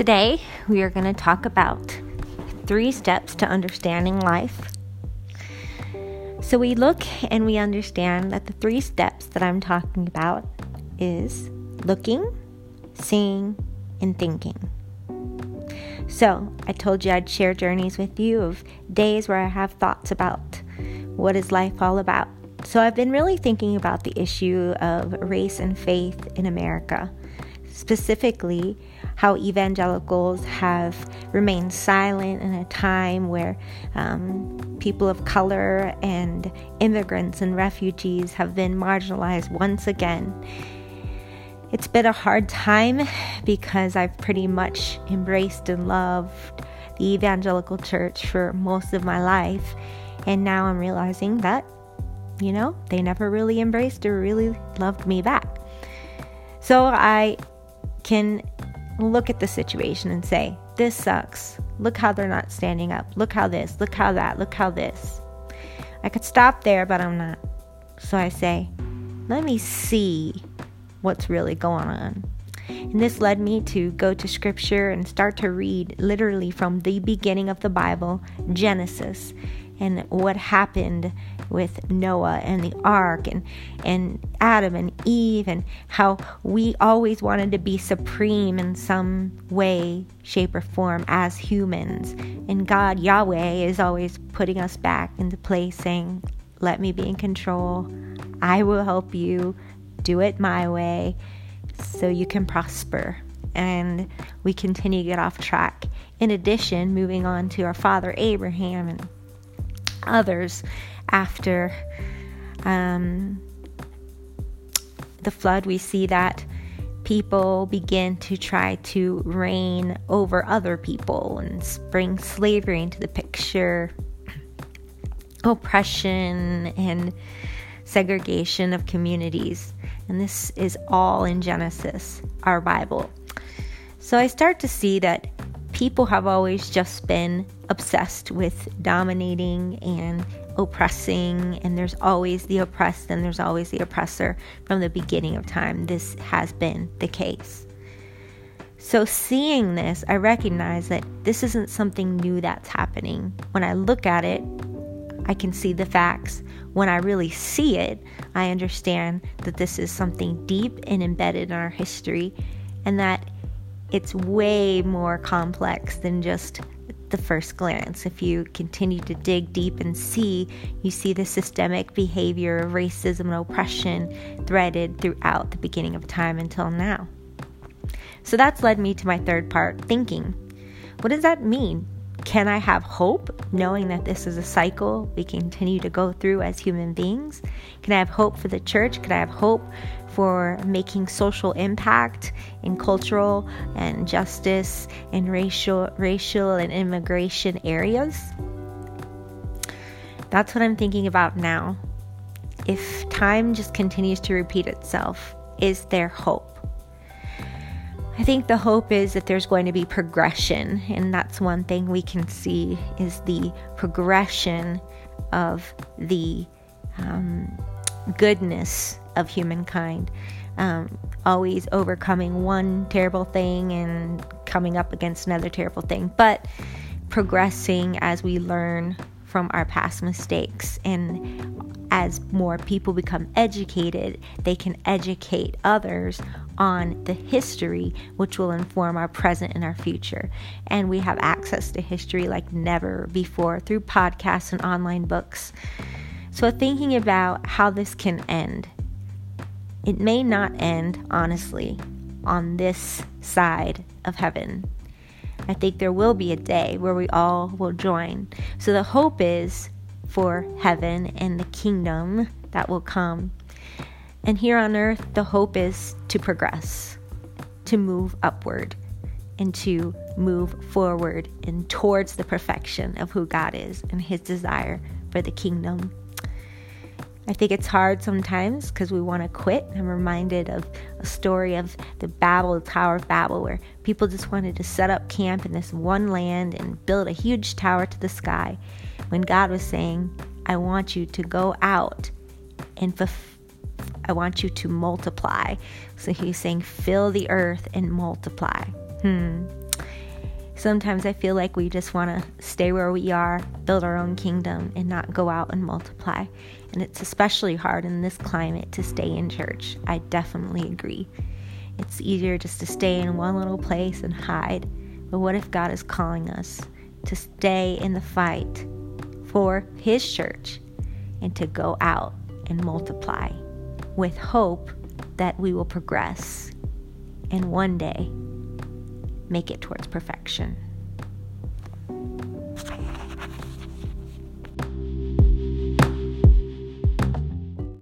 Today, we are going to talk about three steps to understanding life. So we look and we understand that the three steps that I'm talking about is looking, seeing, and thinking. So, I told you I'd share journeys with you of days where I have thoughts about what is life all about. So, I've been really thinking about the issue of race and faith in America, specifically how evangelicals have remained silent in a time where um, people of color and immigrants and refugees have been marginalized once again. It's been a hard time because I've pretty much embraced and loved the evangelical church for most of my life. And now I'm realizing that, you know, they never really embraced or really loved me back. So I can look at the situation and say, this sucks. Look how they're not standing up. Look how this. Look how that. Look how this. I could stop there, but I'm not. So I say, let me see what's really going on. And this led me to go to scripture and start to read literally from the beginning of the Bible, Genesis, and what happened with Noah and the ark and and Adam and Eve and how we always wanted to be supreme in some way, shape or form as humans. And God Yahweh is always putting us back into place saying, "Let me be in control. I will help you do it my way so you can prosper. And we continue to get off track. In addition, moving on to our father Abraham and others after um, the flood, we see that people begin to try to reign over other people and bring slavery into the picture, oppression, and segregation of communities. And this is all in Genesis, our Bible. So I start to see that people have always just been obsessed with dominating and oppressing, and there's always the oppressed and there's always the oppressor from the beginning of time. This has been the case. So, seeing this, I recognize that this isn't something new that's happening. When I look at it, I can see the facts. When I really see it, I understand that this is something deep and embedded in our history and that it's way more complex than just the first glance. If you continue to dig deep and see, you see the systemic behavior of racism and oppression threaded throughout the beginning of time until now. So that's led me to my third part thinking. What does that mean? Can I have hope knowing that this is a cycle we continue to go through as human beings? Can I have hope for the church? Can I have hope for making social impact in cultural and justice and racial racial and immigration areas? That's what I'm thinking about now. If time just continues to repeat itself, is there hope? I think the hope is that there's going to be progression, and that's one thing we can see is the progression of the um, goodness of humankind. Um, always overcoming one terrible thing and coming up against another terrible thing, but progressing as we learn from our past mistakes and as more people become educated, they can educate others on the history, which will inform our present and our future. And we have access to history like never before through podcasts and online books. So, thinking about how this can end, it may not end, honestly, on this side of heaven. I think there will be a day where we all will join. So, the hope is for heaven and the kingdom that will come. And here on earth, the hope is to progress, to move upward, and to move forward and towards the perfection of who God is and His desire for the kingdom. I think it's hard sometimes because we want to quit. I'm reminded of a story of the Babel, the Tower of Babel, where people just wanted to set up camp in this one land and build a huge tower to the sky when God was saying, I want you to go out and fulfill. I want you to multiply. So he's saying, fill the earth and multiply. Hmm. Sometimes I feel like we just want to stay where we are, build our own kingdom, and not go out and multiply. And it's especially hard in this climate to stay in church. I definitely agree. It's easier just to stay in one little place and hide. But what if God is calling us to stay in the fight for His church and to go out and multiply with hope that we will progress and one day make it towards perfection?